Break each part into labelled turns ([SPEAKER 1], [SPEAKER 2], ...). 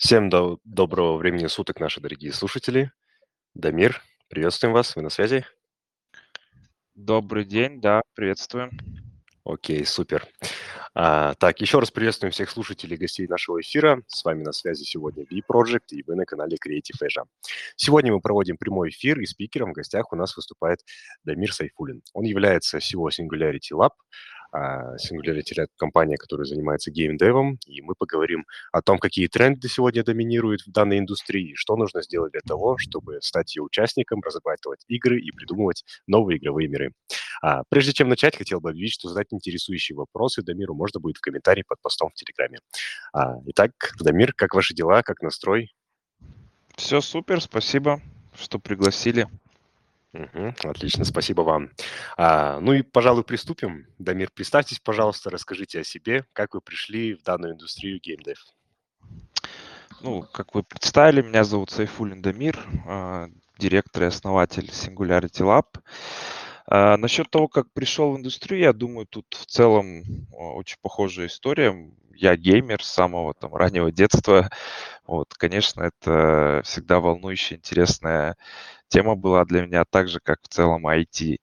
[SPEAKER 1] Всем до- доброго времени суток, наши дорогие слушатели. Дамир, приветствуем вас, вы на связи?
[SPEAKER 2] Добрый день, да, приветствуем.
[SPEAKER 1] Окей, супер. А, так, еще раз приветствуем всех слушателей и гостей нашего эфира. С вами на связи сегодня V-Project, и вы на канале Creative Asia. Сегодня мы проводим прямой эфир, и спикером в гостях у нас выступает Дамир Сайфулин. Он является всего Singularity Lab, Singularity Lab – компания, которая занимается геймдевом, и мы поговорим о том, какие тренды сегодня доминируют в данной индустрии, что нужно сделать для того, чтобы стать ее участником, разрабатывать игры и придумывать новые игровые миры. А, прежде чем начать, хотел бы объявить, что задать интересующие вопросы Дамиру можно будет в комментарии под постом в Телеграме. А, итак, Дамир, как ваши дела, как настрой?
[SPEAKER 2] Все супер, спасибо, что пригласили.
[SPEAKER 1] Мгм, отлично, спасибо вам. А, ну и, пожалуй, приступим. Дамир, представьтесь, пожалуйста, расскажите о себе, как вы пришли в данную индустрию геймдев.
[SPEAKER 2] Ну, как вы представили, меня зовут Сайфулин Дамир, а, директор и основатель Singularity Lab. А, насчет того, как пришел в индустрию, я думаю, тут в целом очень похожая история. Я геймер с самого там раннего детства. Вот, конечно, это всегда волнующая, интересная тема была для меня, так же, как в целом IT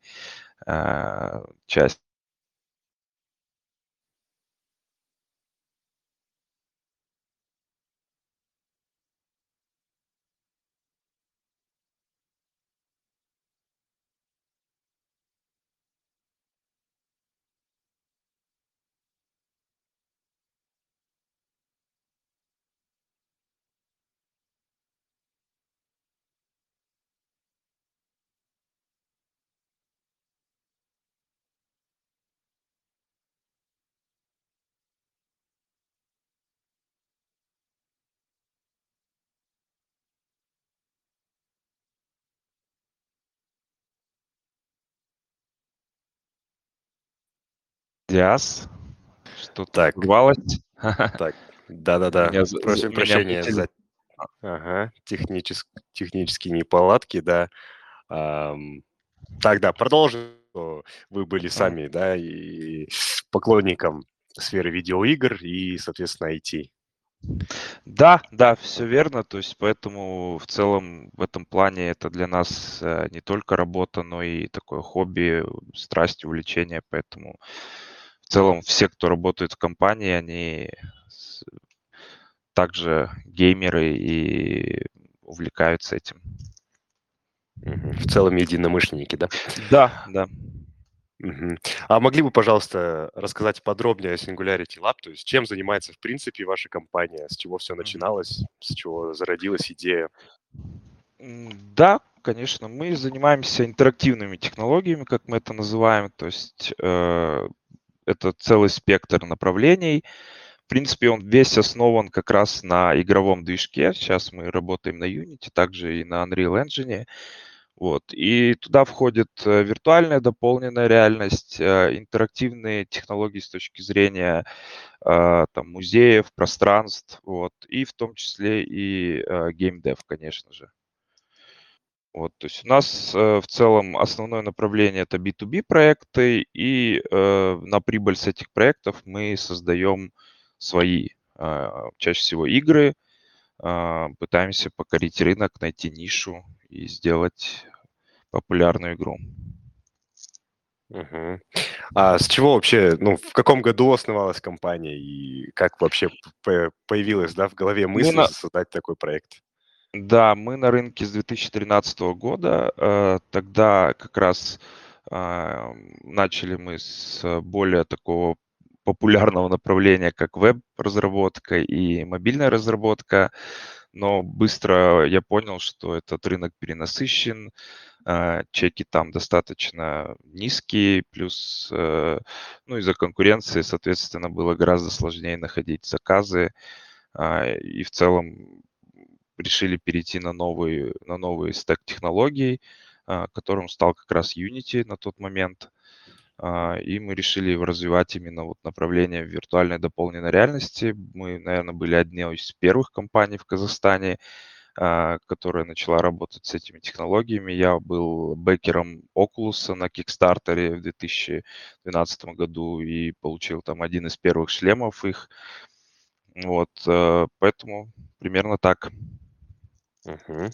[SPEAKER 2] Диас, что-то
[SPEAKER 1] Так.
[SPEAKER 2] прервалось.
[SPEAKER 1] Так, да-да-да, просим прощения за ага, техничес- технические неполадки, да. Ам, Так, да, продолжим. что Вы были сами, да, и поклонником сферы видеоигр и, соответственно, IT.
[SPEAKER 2] Да, да, все верно. То есть поэтому в целом в этом плане это для нас э, не только работа, но и такое хобби, страсть, увлечение. Поэтому в целом все, кто работает в компании, они также геймеры и увлекаются этим.
[SPEAKER 1] В целом единомышленники, да?
[SPEAKER 2] Да, да.
[SPEAKER 1] А могли бы, пожалуйста, рассказать подробнее о Singularity Lab, то есть чем занимается в принципе ваша компания, с чего все начиналось, с чего зародилась идея?
[SPEAKER 2] Да, конечно, мы занимаемся интерактивными технологиями, как мы это называем. То есть э, это целый спектр направлений. В принципе, он весь основан как раз на игровом движке. Сейчас мы работаем на Unity, также и на Unreal Engine. Вот. И туда входит э, виртуальная дополненная реальность, э, интерактивные технологии с точки зрения э, там, музеев, пространств, вот, и в том числе и геймдев, конечно же. Вот, то есть у нас э, в целом основное направление это B2B проекты, и э, на прибыль с этих проектов мы создаем свои, э, чаще всего игры, э, пытаемся покорить рынок, найти нишу и сделать популярную игру.
[SPEAKER 1] Мгм. А с чего вообще, ну, в каком году основалась компания и как вообще появилась, да, в голове
[SPEAKER 2] Мы
[SPEAKER 1] мысль
[SPEAKER 2] на,
[SPEAKER 1] создать такой проект?
[SPEAKER 2] Да, мы на рынке с 2013 года. э, Тогда как раз а, начали мы с более такого популярного направления, как веб-разработка и мобильная разработка. Но быстро я понял, что этот рынок перенасыщен, а, чеки там достаточно низкие, плюс, э, ну, из-за конкуренции, соответственно, было гораздо сложнее находить заказы, а, и в целом решили перейти на новый, на новый стек технологий, а, которым стал как раз Unity на тот момент. А, И мы решили развивать именно вот направление виртуальной дополненной реальности. Мы, наверное, были одни из первых компаний в Казахстане, а, которая начала работать с этими технологиями. Я был бэкером Oculus на Kickstarter в 2012 году и получил там один из первых шлемов их. Вот, э, поэтому примерно так.
[SPEAKER 1] Мгм.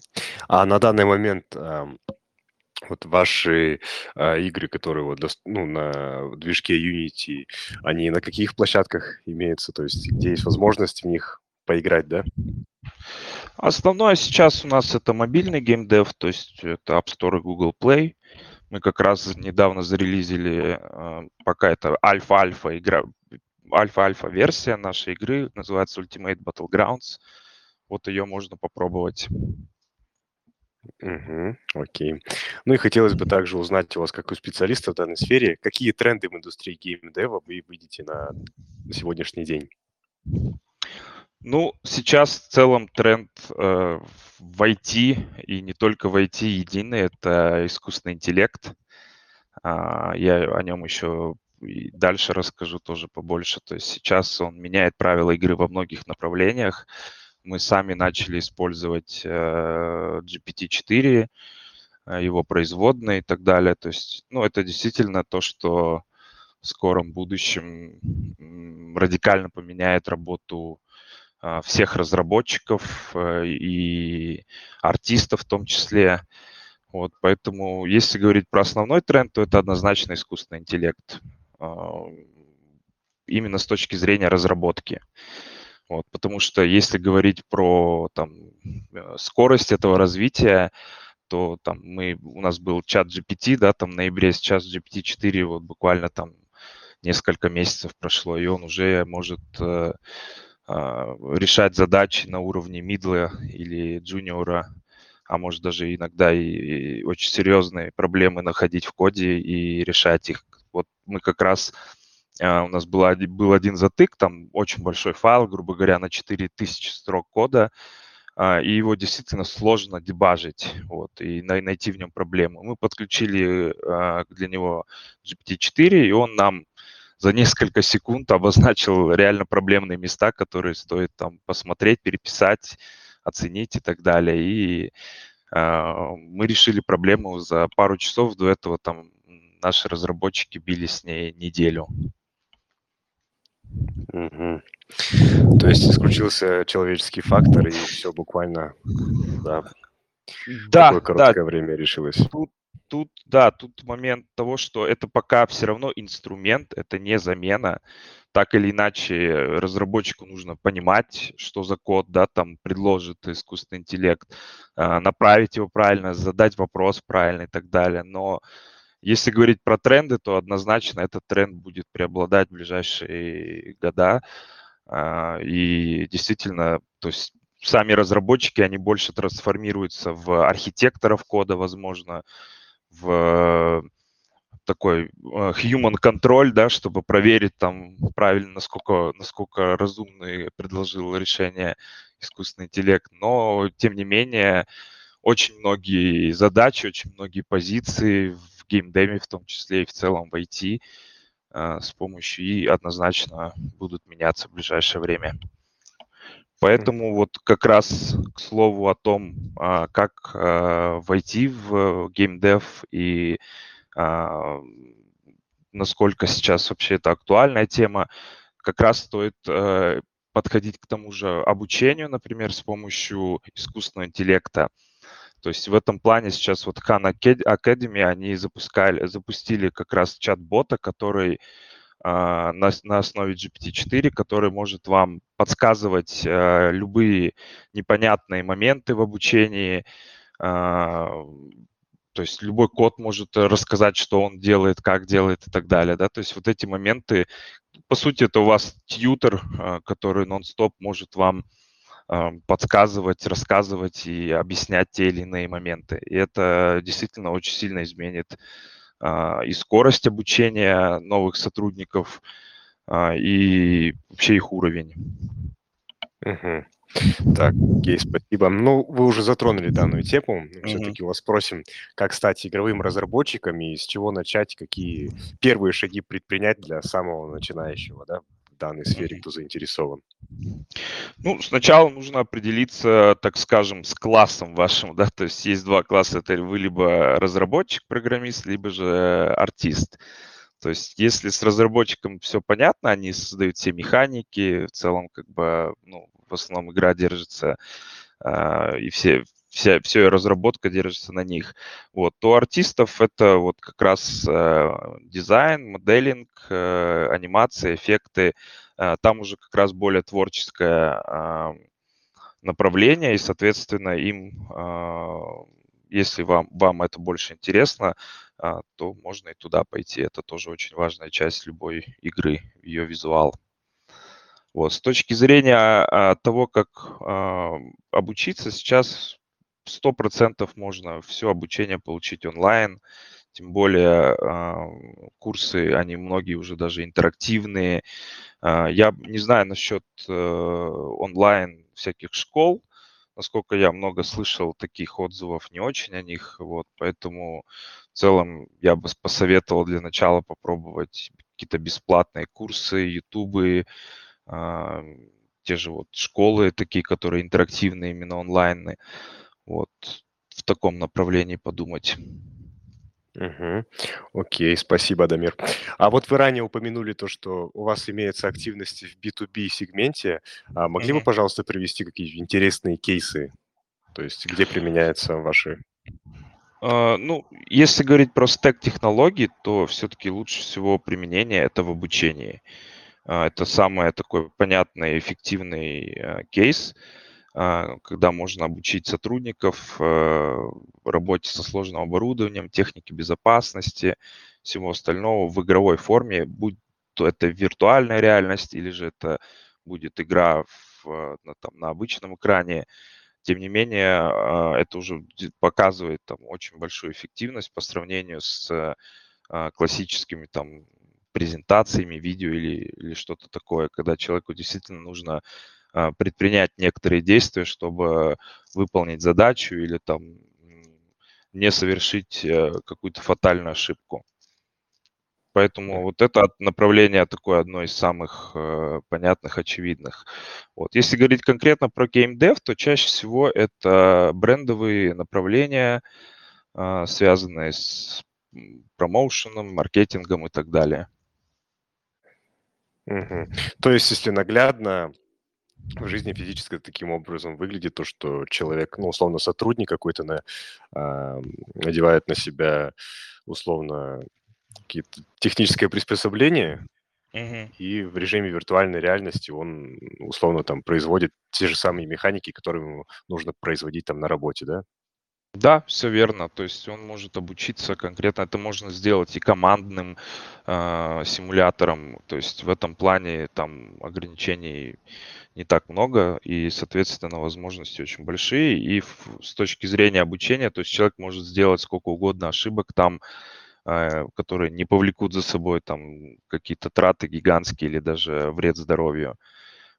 [SPEAKER 1] А на данный момент, вот ваши, а, игры, которые вот ну, на движке Unity, они на каких площадках имеются? То есть где есть возможность в них поиграть, да?
[SPEAKER 2] Основное сейчас у нас это мобильный геймдев, то есть это App Store и Google Play. Мы как раз недавно зарелизили, э, пока это альфа-альфа игра, альфа-альфа версия нашей игры, называется Ultimate Battlegrounds. Вот ее можно попробовать.
[SPEAKER 1] Мгм. Окей. Ну и хотелось бы также узнать у вас, как у специалиста в данной сфере, какие тренды в индустрии геймдева вы видите на сегодняшний день?
[SPEAKER 2] Ну, сейчас в целом тренд э, в IT, и не только в IT единый, это искусственный интеллект. А, я о нем еще и дальше расскажу тоже побольше. То есть сейчас он меняет правила игры во многих направлениях. Мы сами начали использовать э, GPT-4, э, его производные и так далее. То есть, ну, это действительно то, что в скором будущем радикально поменяет работу а, всех разработчиков э, и артистов в том числе. Вот, поэтому, если говорить про основной тренд, то это однозначно искусственный интеллект. А, именно с точки зрения разработки. Вот, потому что если говорить про там, э, скорость этого развития, то там мы, у нас был чат GPT, да, там в ноябре, сейчас GPT-4 вот буквально там несколько месяцев прошло, и он уже может э, а, решать задачи на уровне мидла или джуниора, а может даже иногда и, и очень серьезные проблемы находить в коде и решать их. Вот мы как раз, у нас был, был один затык, там очень большой файл, грубо говоря, на 4000 строк кода, а, и его действительно сложно дебажить вот, и найти в нем проблему. Мы подключили для него GPT-4, и он нам за несколько секунд обозначил реально проблемные места, которые стоит там посмотреть, переписать, оценить и так далее. И мы решили проблему за пару часов. До этого там наши разработчики били с ней неделю.
[SPEAKER 1] Угу. То есть исключился человеческий фактор, и все буквально да, да, такое короткое да. время решилось.
[SPEAKER 2] Тут тут, да, тут момент того, что это пока все равно инструмент, это не замена. Так или иначе, разработчику нужно понимать, что за код, да, там предложит искусственный интеллект, а, направить его правильно, задать вопрос правильно и так далее. Но если говорить про тренды, то однозначно этот тренд будет преобладать в ближайшие года. А, и действительно, то есть сами разработчики, они больше трансформируются в архитекторов кода, возможно, в такой э, human control, да, чтобы проверить там правильно, насколько, насколько разумный предложил решение искусственный интеллект. Но, тем не менее, очень многие задачи, очень многие позиции в геймдеме, в том числе и в целом в IT, э, с помощью и однозначно будут меняться в ближайшее время. Поэтому вот как раз к слову о том, а, как а, войти в геймдев и а, насколько сейчас вообще это актуальная тема, как раз стоит э, подходить к тому же обучению, например, с помощью искусственного интеллекта. То есть в этом плане сейчас вот Khan Academy, они запускали, запустили как раз чат-бота, который а, на, на основе GPT-4, который может вам подсказывать э, любые непонятные моменты в обучении. Э, то есть любой код может рассказать, что он делает, как делает и так далее. Да? То есть вот эти моменты, по сути, это у вас тьютер, э, который нон-стоп может вам подсказывать, рассказывать и объяснять те или иные моменты. И это действительно очень сильно изменит а, и скорость обучения новых сотрудников, а, и вообще их уровень.
[SPEAKER 1] Угу. Так, Гей, спасибо. Ну, вы уже затронули данную тему. Все-таки у вас спросим, как стать игровым разработчиком и с чего начать, какие первые шаги предпринять для самого начинающего, да, в данной сфере, кто заинтересован?
[SPEAKER 2] Ну, сначала нужно определиться, так скажем, с классом вашим, да, то есть есть два класса, это вы либо разработчик, программист, либо же артист. То есть если с разработчиком все понятно, они создают все механики, в целом как бы, ну, в основном игра держится, э, и все, вся, вся разработка держится на них. Вот. То артистов это вот как раз э, дизайн, моделинг, э, анимация, эффекты. Э, там уже как раз более творческое э, направление, и, соответственно, им, э, если вам, вам это больше интересно, э, то можно и туда пойти. Это тоже очень важная часть любой игры, ее визуал. Вот. С точки зрения а, того, как а, обучиться, сейчас 100% можно все обучение получить онлайн, тем более а, курсы, они многие уже даже интерактивные. А, я не знаю насчет а, онлайн всяких школ, насколько я много слышал таких отзывов, не очень о них, вот, поэтому в целом я бы посоветовал для начала попробовать какие-то бесплатные курсы, ютубы, те же вот школы такие, которые интерактивные, именно онлайны. Вот в таком направлении подумать.
[SPEAKER 1] Угу. Окей, спасибо, Дамир. А вот вы ранее упомянули то, что у вас имеется активность в B2B сегменте. А могли бы, пожалуйста, привести какие-то интересные кейсы? То есть где применяются ваши
[SPEAKER 2] Uh, ну, если говорить про стек технологий, то все-таки лучше всего применение это в обучении. Uh, это самый такой понятный, эффективный uh, кейс. А, когда можно обучить сотрудников э, работе со сложным оборудованием, технике безопасности, всего остального в игровой форме, будь то это виртуальная реальность или же это будет игра в, на, там, на обычном экране. Тем не менее, а, это уже показывает там, очень большую эффективность по сравнению с а, классическими там, презентациями, видео или, или что-то такое, когда человеку действительно нужно а, предпринять некоторые действия, чтобы выполнить задачу или там не совершить э, какую-то фатальную ошибку. Поэтому вот это направление такое одно из самых э, понятных, очевидных. Вот. Если говорить конкретно про геймдев, то чаще всего это брендовые направления, э, связанные с промоушеном, маркетингом и так далее.
[SPEAKER 1] Угу. То есть, если наглядно, в жизни физически таким образом выглядит то, что человек, ну, условно, сотрудник какой-то на, а, надевает на себя, условно, какие-то техническое приспособление,
[SPEAKER 2] Мгм.
[SPEAKER 1] и в режиме виртуальной реальности он, условно, там производит те же самые механики, которые ему нужно производить там на работе, да?
[SPEAKER 2] Да, все верно. То есть он может обучиться конкретно. Это можно сделать и командным э, симулятором. То есть в этом плане там ограничений не так много, и, соответственно, возможности очень большие. И с точки зрения обучения, то есть человек может сделать сколько угодно ошибок там, э, которые не повлекут за собой там какие-то траты гигантские или даже вред здоровью.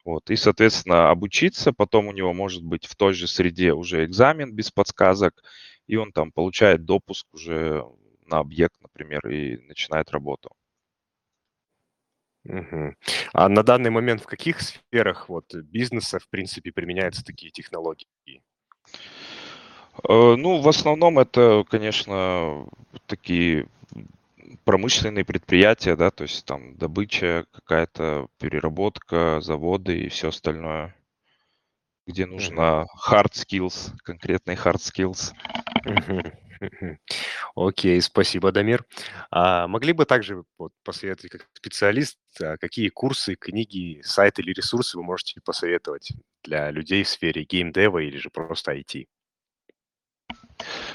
[SPEAKER 2] Вот. И, соответственно, обучиться, потом у него может быть в той же среде уже экзамен без подсказок, и он там получает допуск уже на объект, например, и начинает работу.
[SPEAKER 1] Мгм. А на данный момент в каких сферах вот бизнеса, в принципе, применяются такие технологии?
[SPEAKER 2] Э, Ну, в основном это, конечно, такие промышленные предприятия, да, то есть там добыча, какая-то переработка, заводы и все остальное, где нужно hard skills, конкретные hard skills.
[SPEAKER 1] Мгм. Мгм. Окей, спасибо, Дамир. А могли бы также вот посоветовать как специалист, а, какие курсы, книги, сайты или ресурсы вы можете посоветовать для людей в сфере геймдева или же просто IT?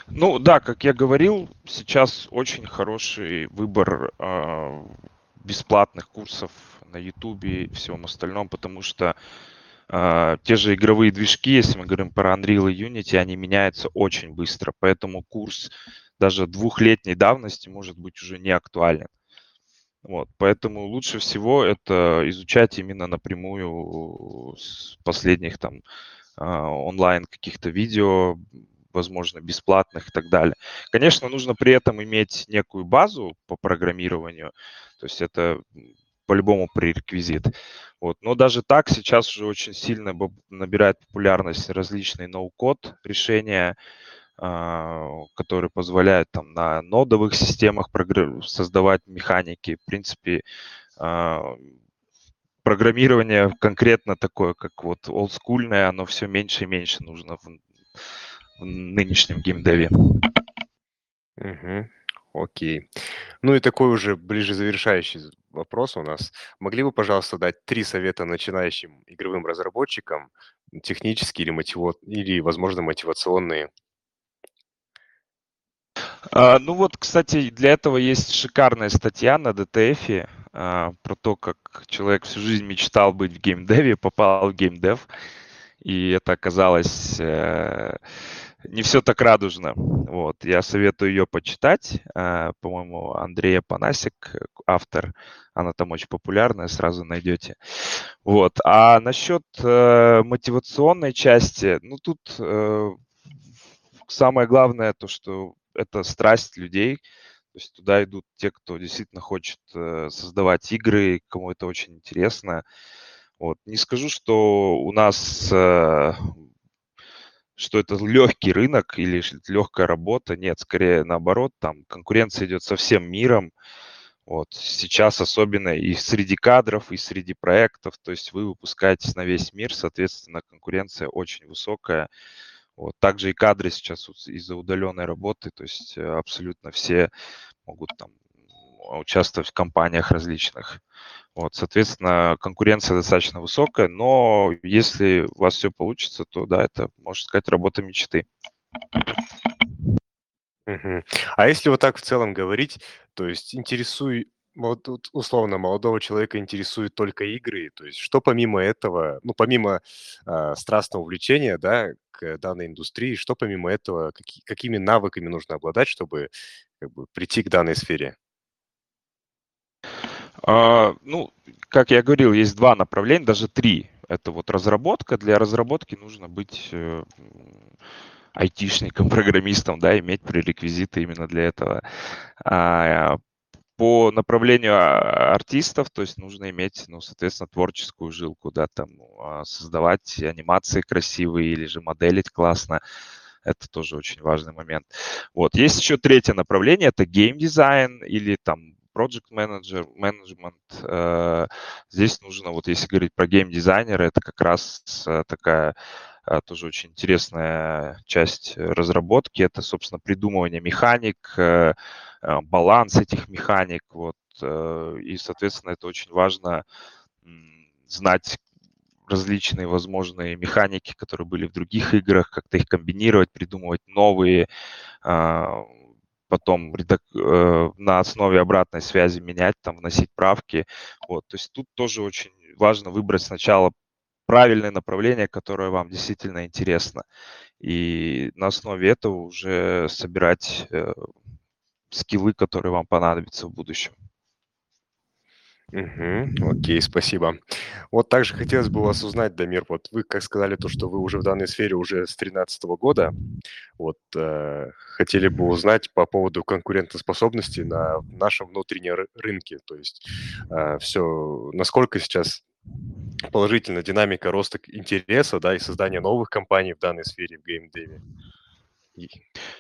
[SPEAKER 2] Ну да, как я говорил, сейчас очень хороший выбор а, бесплатных курсов на Ютубе и всем остальном, потому что те же игровые движки, если мы говорим про Unreal и Unity, они меняются очень быстро, поэтому курс даже двухлетней давности может быть уже не актуален. Вот, поэтому лучше всего это изучать именно напрямую с последних там а, онлайн каких-то видео, возможно, бесплатных и так далее. Конечно, нужно при этом иметь некую базу по программированию, то есть это по-любому пререквизит. Вот. Но даже так сейчас уже очень сильно набирает популярность различные ноу-код решения, которые позволяют там на нодовых системах создавать механики. В принципе, программирование конкретно такое, как вот олдскульное, оно все меньше и меньше нужно в, в нынешнем геймдеве.
[SPEAKER 1] Угу. Окей. Ну и такой уже ближе завершающий вопрос у нас. Могли бы, пожалуйста, дать три совета начинающим игровым разработчикам, технические или, мотиво... или возможно, мотивационные?
[SPEAKER 2] А, ну вот, кстати, для этого есть шикарная статья на DTF а, про то, как человек всю жизнь мечтал быть в геймдеве, попал в геймдев, и это оказалось э, не все так радужно. Вот. Я советую ее почитать. Э, по-моему, Андрея Панасик, автор, она там очень популярная, сразу найдете. Вот. А насчет э, мотивационной части, ну тут э, самое главное то, что это страсть людей, то есть туда идут те, кто действительно хочет э, создавать игры, кому это очень интересно. Вот. Не скажу, что у нас что это легкий рынок или легкая работа. Нет, скорее наоборот, там конкуренция идет со всем миром. Вот сейчас особенно и среди кадров, и среди проектов, то есть вы выпускаетесь на весь мир, соответственно, конкуренция очень высокая. Вот. Также и кадры сейчас из-за удаленной работы, то есть э, абсолютно все могут там участвовать в компаниях различных. Вот, соответственно, конкуренция достаточно высокая, но если у вас все получится, то да, это, можно сказать, работа мечты.
[SPEAKER 1] А если вот так в целом говорить, то есть интересуй, вот условно молодого человека интересуют только игры, то есть что помимо этого, ну помимо э, страстного увлечения, да, к данной индустрии, что помимо этого, какие, какими навыками нужно обладать, чтобы как бы прийти к данной сфере?
[SPEAKER 2] А, ну, как я говорил, есть два направления, даже три. Это вот разработка. Для разработки нужно быть э, айтишником, программистом, да, иметь пререквизиты именно для этого. А, по направлению а, артистов, то есть нужно иметь, ну, соответственно, творческую жилку, да, там а, создавать анимации красивые или же моделить классно. Это тоже очень важный момент. Вот. Есть еще третье направление, это геймдизайн или там project manager, management. Э, здесь нужно, вот если говорить про геймдизайнера, это как раз э, такая э, тоже очень интересная часть разработки. Это, собственно, придумывание механик, баланс этих механик. Вот, и, соответственно, это очень важно знать различные возможные механики, которые были в других играх, как-то их комбинировать, придумывать новые, потом редак... э, на основе обратной связи менять, там, вносить правки. Вот. То есть тут тоже очень важно выбрать сначала правильное направление, которое вам действительно интересно. И на основе этого уже собирать э, скиллы, которые вам понадобятся в будущем.
[SPEAKER 1] Угу, окей, спасибо. Вот также хотелось бы вас узнать, Дамир, вот вы как сказали то, что вы уже в данной сфере уже с 2013 года, вот э, хотели бы узнать по поводу конкурентоспособности на нашем внутреннем рынке, то есть э, все, насколько сейчас положительна динамика роста интереса, да, и создания новых компаний в данной сфере в геймдеве.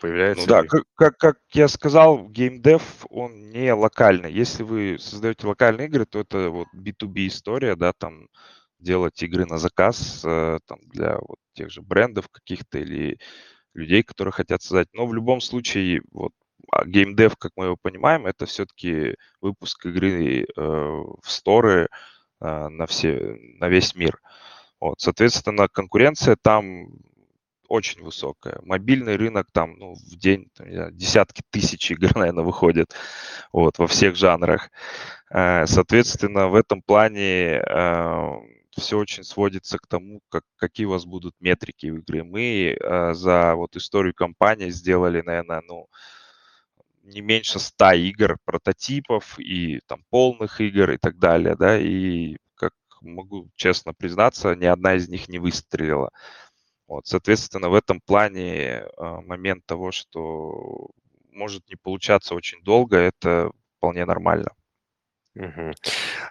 [SPEAKER 2] Появляется ну да, как, как, как я сказал, геймдев, он не локальный. Если вы создаете локальные игры, то это вот B2B история, да, там делать игры на заказ э, там, для вот тех же брендов каких-то или людей, которые хотят создать. Но в любом случае, вот а геймдев, как мы его понимаем, это все-таки выпуск игры э, в сторы э, на, все, на весь мир. Вот, соответственно, конкуренция там очень высокая. Мобильный рынок там ну, в день там, десятки тысяч игр, наверное, выходит вот, во всех жанрах. Э, соответственно, в этом плане э, все очень сводится к тому, как, какие у вас будут метрики в игре. Мы э, за вот историю компании сделали, наверное, ну, не меньше 100 игр, прототипов и там полных игр и так далее, да, и как могу честно признаться, ни одна из них не выстрелила. Вот, соответственно, в этом плане а, момент того, что может не получаться очень долго, это вполне нормально.
[SPEAKER 1] Мгм.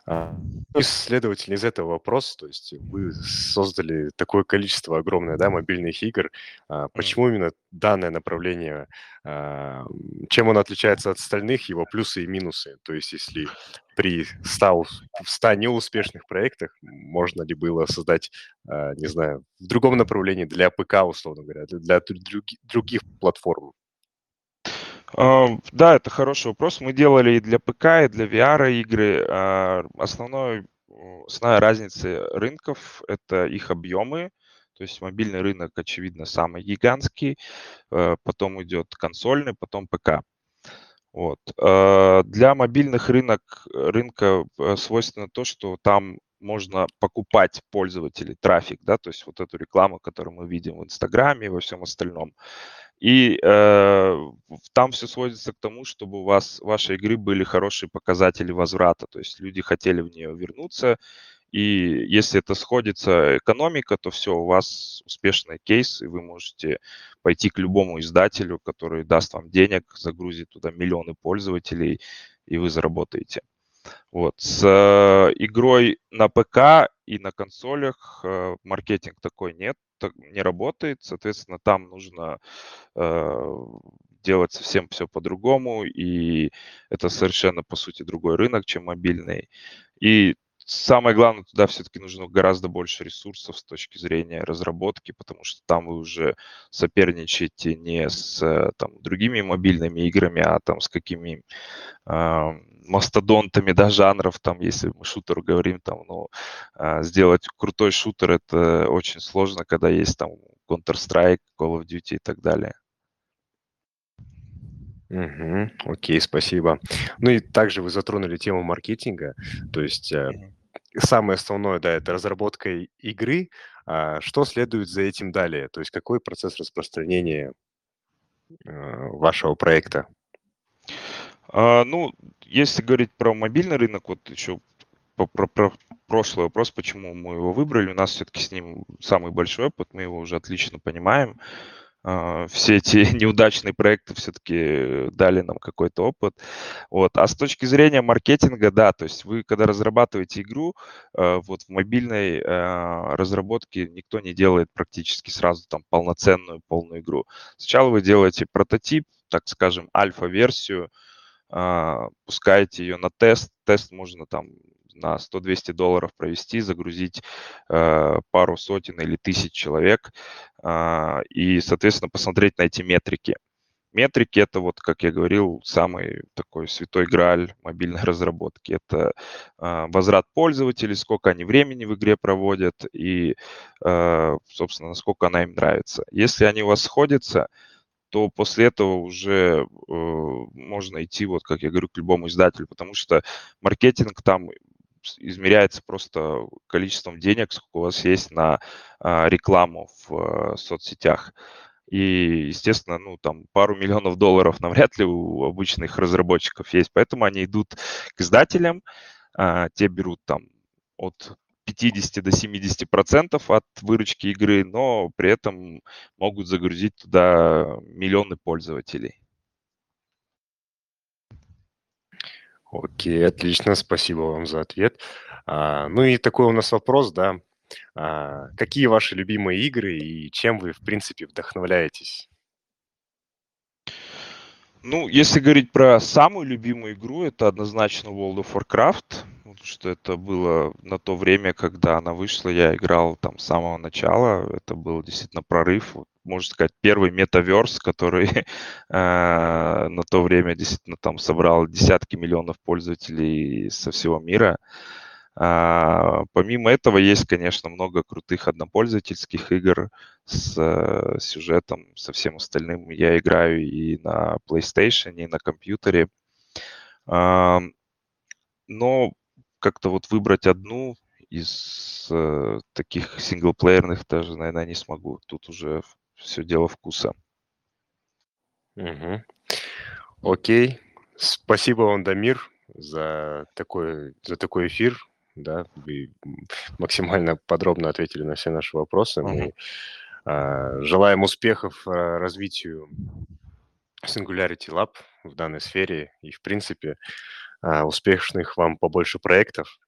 [SPEAKER 1] А, ну, следовательно, из этого вопрос, то есть вы создали такое количество огромное, да, мобильных игр. А, почему именно данное направление, а, чем оно отличается от остальных, его плюсы и минусы? То есть если при 100 ус в 100 неуспешных проектах можно ли было создать, а, не знаю, в другом направлении для ПК, условно говоря, для для други других платформ?
[SPEAKER 2] Да, это хороший вопрос. Мы делали и для ПК, и для VR игры. А, основной, основная разница рынков– это их объемы. То есть мобильный рынок, очевидно, самый гигантский, э, потом идет консольный, потом ПК. Вот. А, для мобильных рынок, рынка э, свойственно то, что там можно покупать пользователей, трафик, да, то есть вот эту рекламу, которую мы видим в Инстаграме и во всем остальном. И э, там все сводится к тому, чтобы у вас, вашей игры были хорошие показатели возврата, то есть люди хотели в нее вернуться, и если это сходится экономика, то все, у вас успешный кейс, и вы можете пойти к любому издателю, который даст вам денег, загрузит туда миллионы пользователей, и вы заработаете. Вот. С э, игрой на ПК и на консолях э, маркетинг такой нет, так не работает. Соответственно, там нужно э, делать совсем все по-другому, и это совершенно, по сути, другой рынок, чем мобильный. И самое главное, туда все-таки нужно гораздо больше ресурсов с точки зрения разработки, потому что там вы уже соперничаете не с там, другими мобильными играми, а там с какими э, мастодонтами да, жанров, там, если мы шутер говорим, там, ну, э, сделать крутой шутер это очень сложно, когда есть там Counter-Strike, Call of Duty и так далее.
[SPEAKER 1] Угу, окей, спасибо. Ну и также вы затронули тему маркетинга, то есть mm-hmm самое основное, да, это разработка игры. А что следует за этим далее? То есть какой процесс распространения э, вашего проекта?
[SPEAKER 2] А, ну, если говорить про мобильный рынок, вот еще про, про, про прошлый вопрос, почему мы его выбрали, у нас все-таки с ним самый большой опыт, мы его уже отлично понимаем. А, все эти неудачные проекты все-таки дали нам какой-то опыт. Вот. А с точки зрения маркетинга, да, то есть вы, когда разрабатываете игру, а, вот в мобильной а, разработке никто не делает практически сразу там полноценную полную игру. Сначала вы делаете прототип, так скажем, альфа-версию, пускаете ее на тест. Тест можно там на 100-200 долларов провести, загрузить э, пару сотен или тысяч человек э, и, соответственно, посмотреть на эти метрики. Метрики это вот, как я говорил, самый такой святой грааль мобильной разработки. Это э, возврат пользователей, сколько они времени в игре проводят и, э, собственно, насколько она им нравится. Если они у вас сходятся, то после этого уже э, можно идти, вот как я говорю, к любому издателю, потому что маркетинг там измеряется просто количеством денег, сколько у вас есть на а, рекламу в а, соцсетях. И, естественно, ну, там пару миллионов долларов навряд ли у обычных разработчиков есть. Поэтому они идут к издателям, а, те берут там от 50 до 70 процентов от выручки игры, но при этом могут загрузить туда миллионы пользователей.
[SPEAKER 1] Окей, отлично, спасибо вам за ответ. А, ну и такой у нас вопрос, да. А, какие ваши любимые игры и чем вы, в принципе, вдохновляетесь?
[SPEAKER 2] Ну, если говорить про самую любимую игру, это однозначно World of Warcraft, что это было на то время, когда она вышла, я играл там с самого начала, это был действительно прорыв можно сказать, первый метаверс, который э, на то время действительно там собрал десятки миллионов пользователей со всего мира. А, помимо этого есть, конечно, много крутых однопользовательских игр с э, сюжетом, со всем остальным. Я играю и на PlayStation, и на компьютере. А, но как-то вот выбрать одну из э, таких синглплеерных даже, наверное, не смогу. Тут уже все дело вкуса.
[SPEAKER 1] Угу. Окей. Спасибо вам, Дамир, за такой, за такой эфир. Да, вы максимально подробно ответили на все наши вопросы. Мы угу. а, желаем успехов а, развитию Singularity Lab в данной сфере. И, в принципе, успешных вам побольше проектов.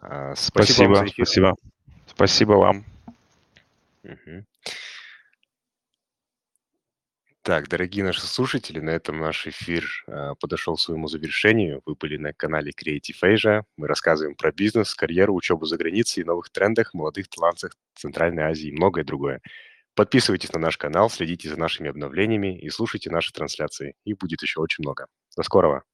[SPEAKER 2] А, спасибо, спасибо. Спасибо, спасибо вам.
[SPEAKER 1] Угу. Так, дорогие наши слушатели, на этом наш эфир э, подошел к своему завершению. Вы были на канале Creative Asia. Мы рассказываем про бизнес, карьеру, учебу за границей, новых трендах, молодых талантах Центральной Азии и многое другое. Подписывайтесь на наш канал, следите за нашими обновлениями и слушайте наши трансляции. Их будет еще очень много. До скорого!